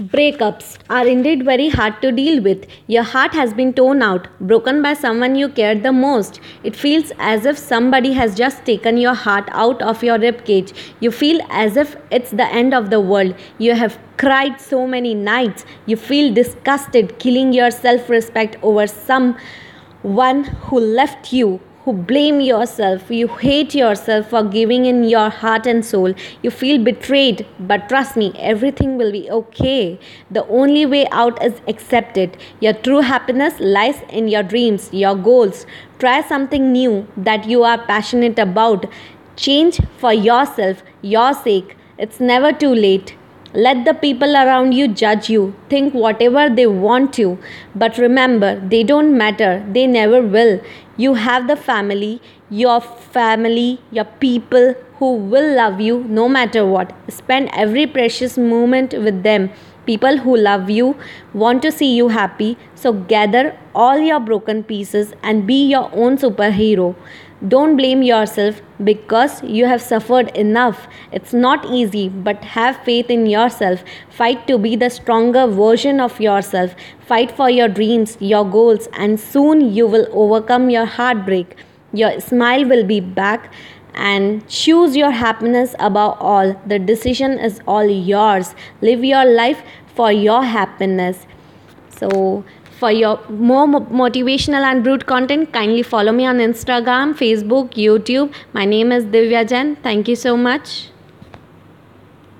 Breakups are indeed very hard to deal with. Your heart has been torn out, broken by someone you cared the most. It feels as if somebody has just taken your heart out of your ribcage. You feel as if it's the end of the world. You have cried so many nights. You feel disgusted, killing your self respect over someone who left you who blame yourself. You hate yourself for giving in your heart and soul. You feel betrayed, but trust me, everything will be okay. The only way out is accept it. Your true happiness lies in your dreams, your goals. Try something new that you are passionate about. Change for yourself, your sake. It's never too late. Let the people around you judge you. Think whatever they want to. But remember, they don't matter. They never will. You have the family, your family, your people who will love you no matter what. Spend every precious moment with them. People who love you want to see you happy. So gather all your broken pieces and be your own superhero. Don't blame yourself because you have suffered enough. It's not easy, but have faith in yourself. Fight to be the stronger version of yourself. Fight for your dreams, your goals, and soon you will overcome your heartbreak. Your smile will be back and choose your happiness above all. The decision is all yours. Live your life for your happiness. So, for your more motivational and brute content, kindly follow me on Instagram, Facebook, YouTube. My name is Divya Jain. Thank you so much.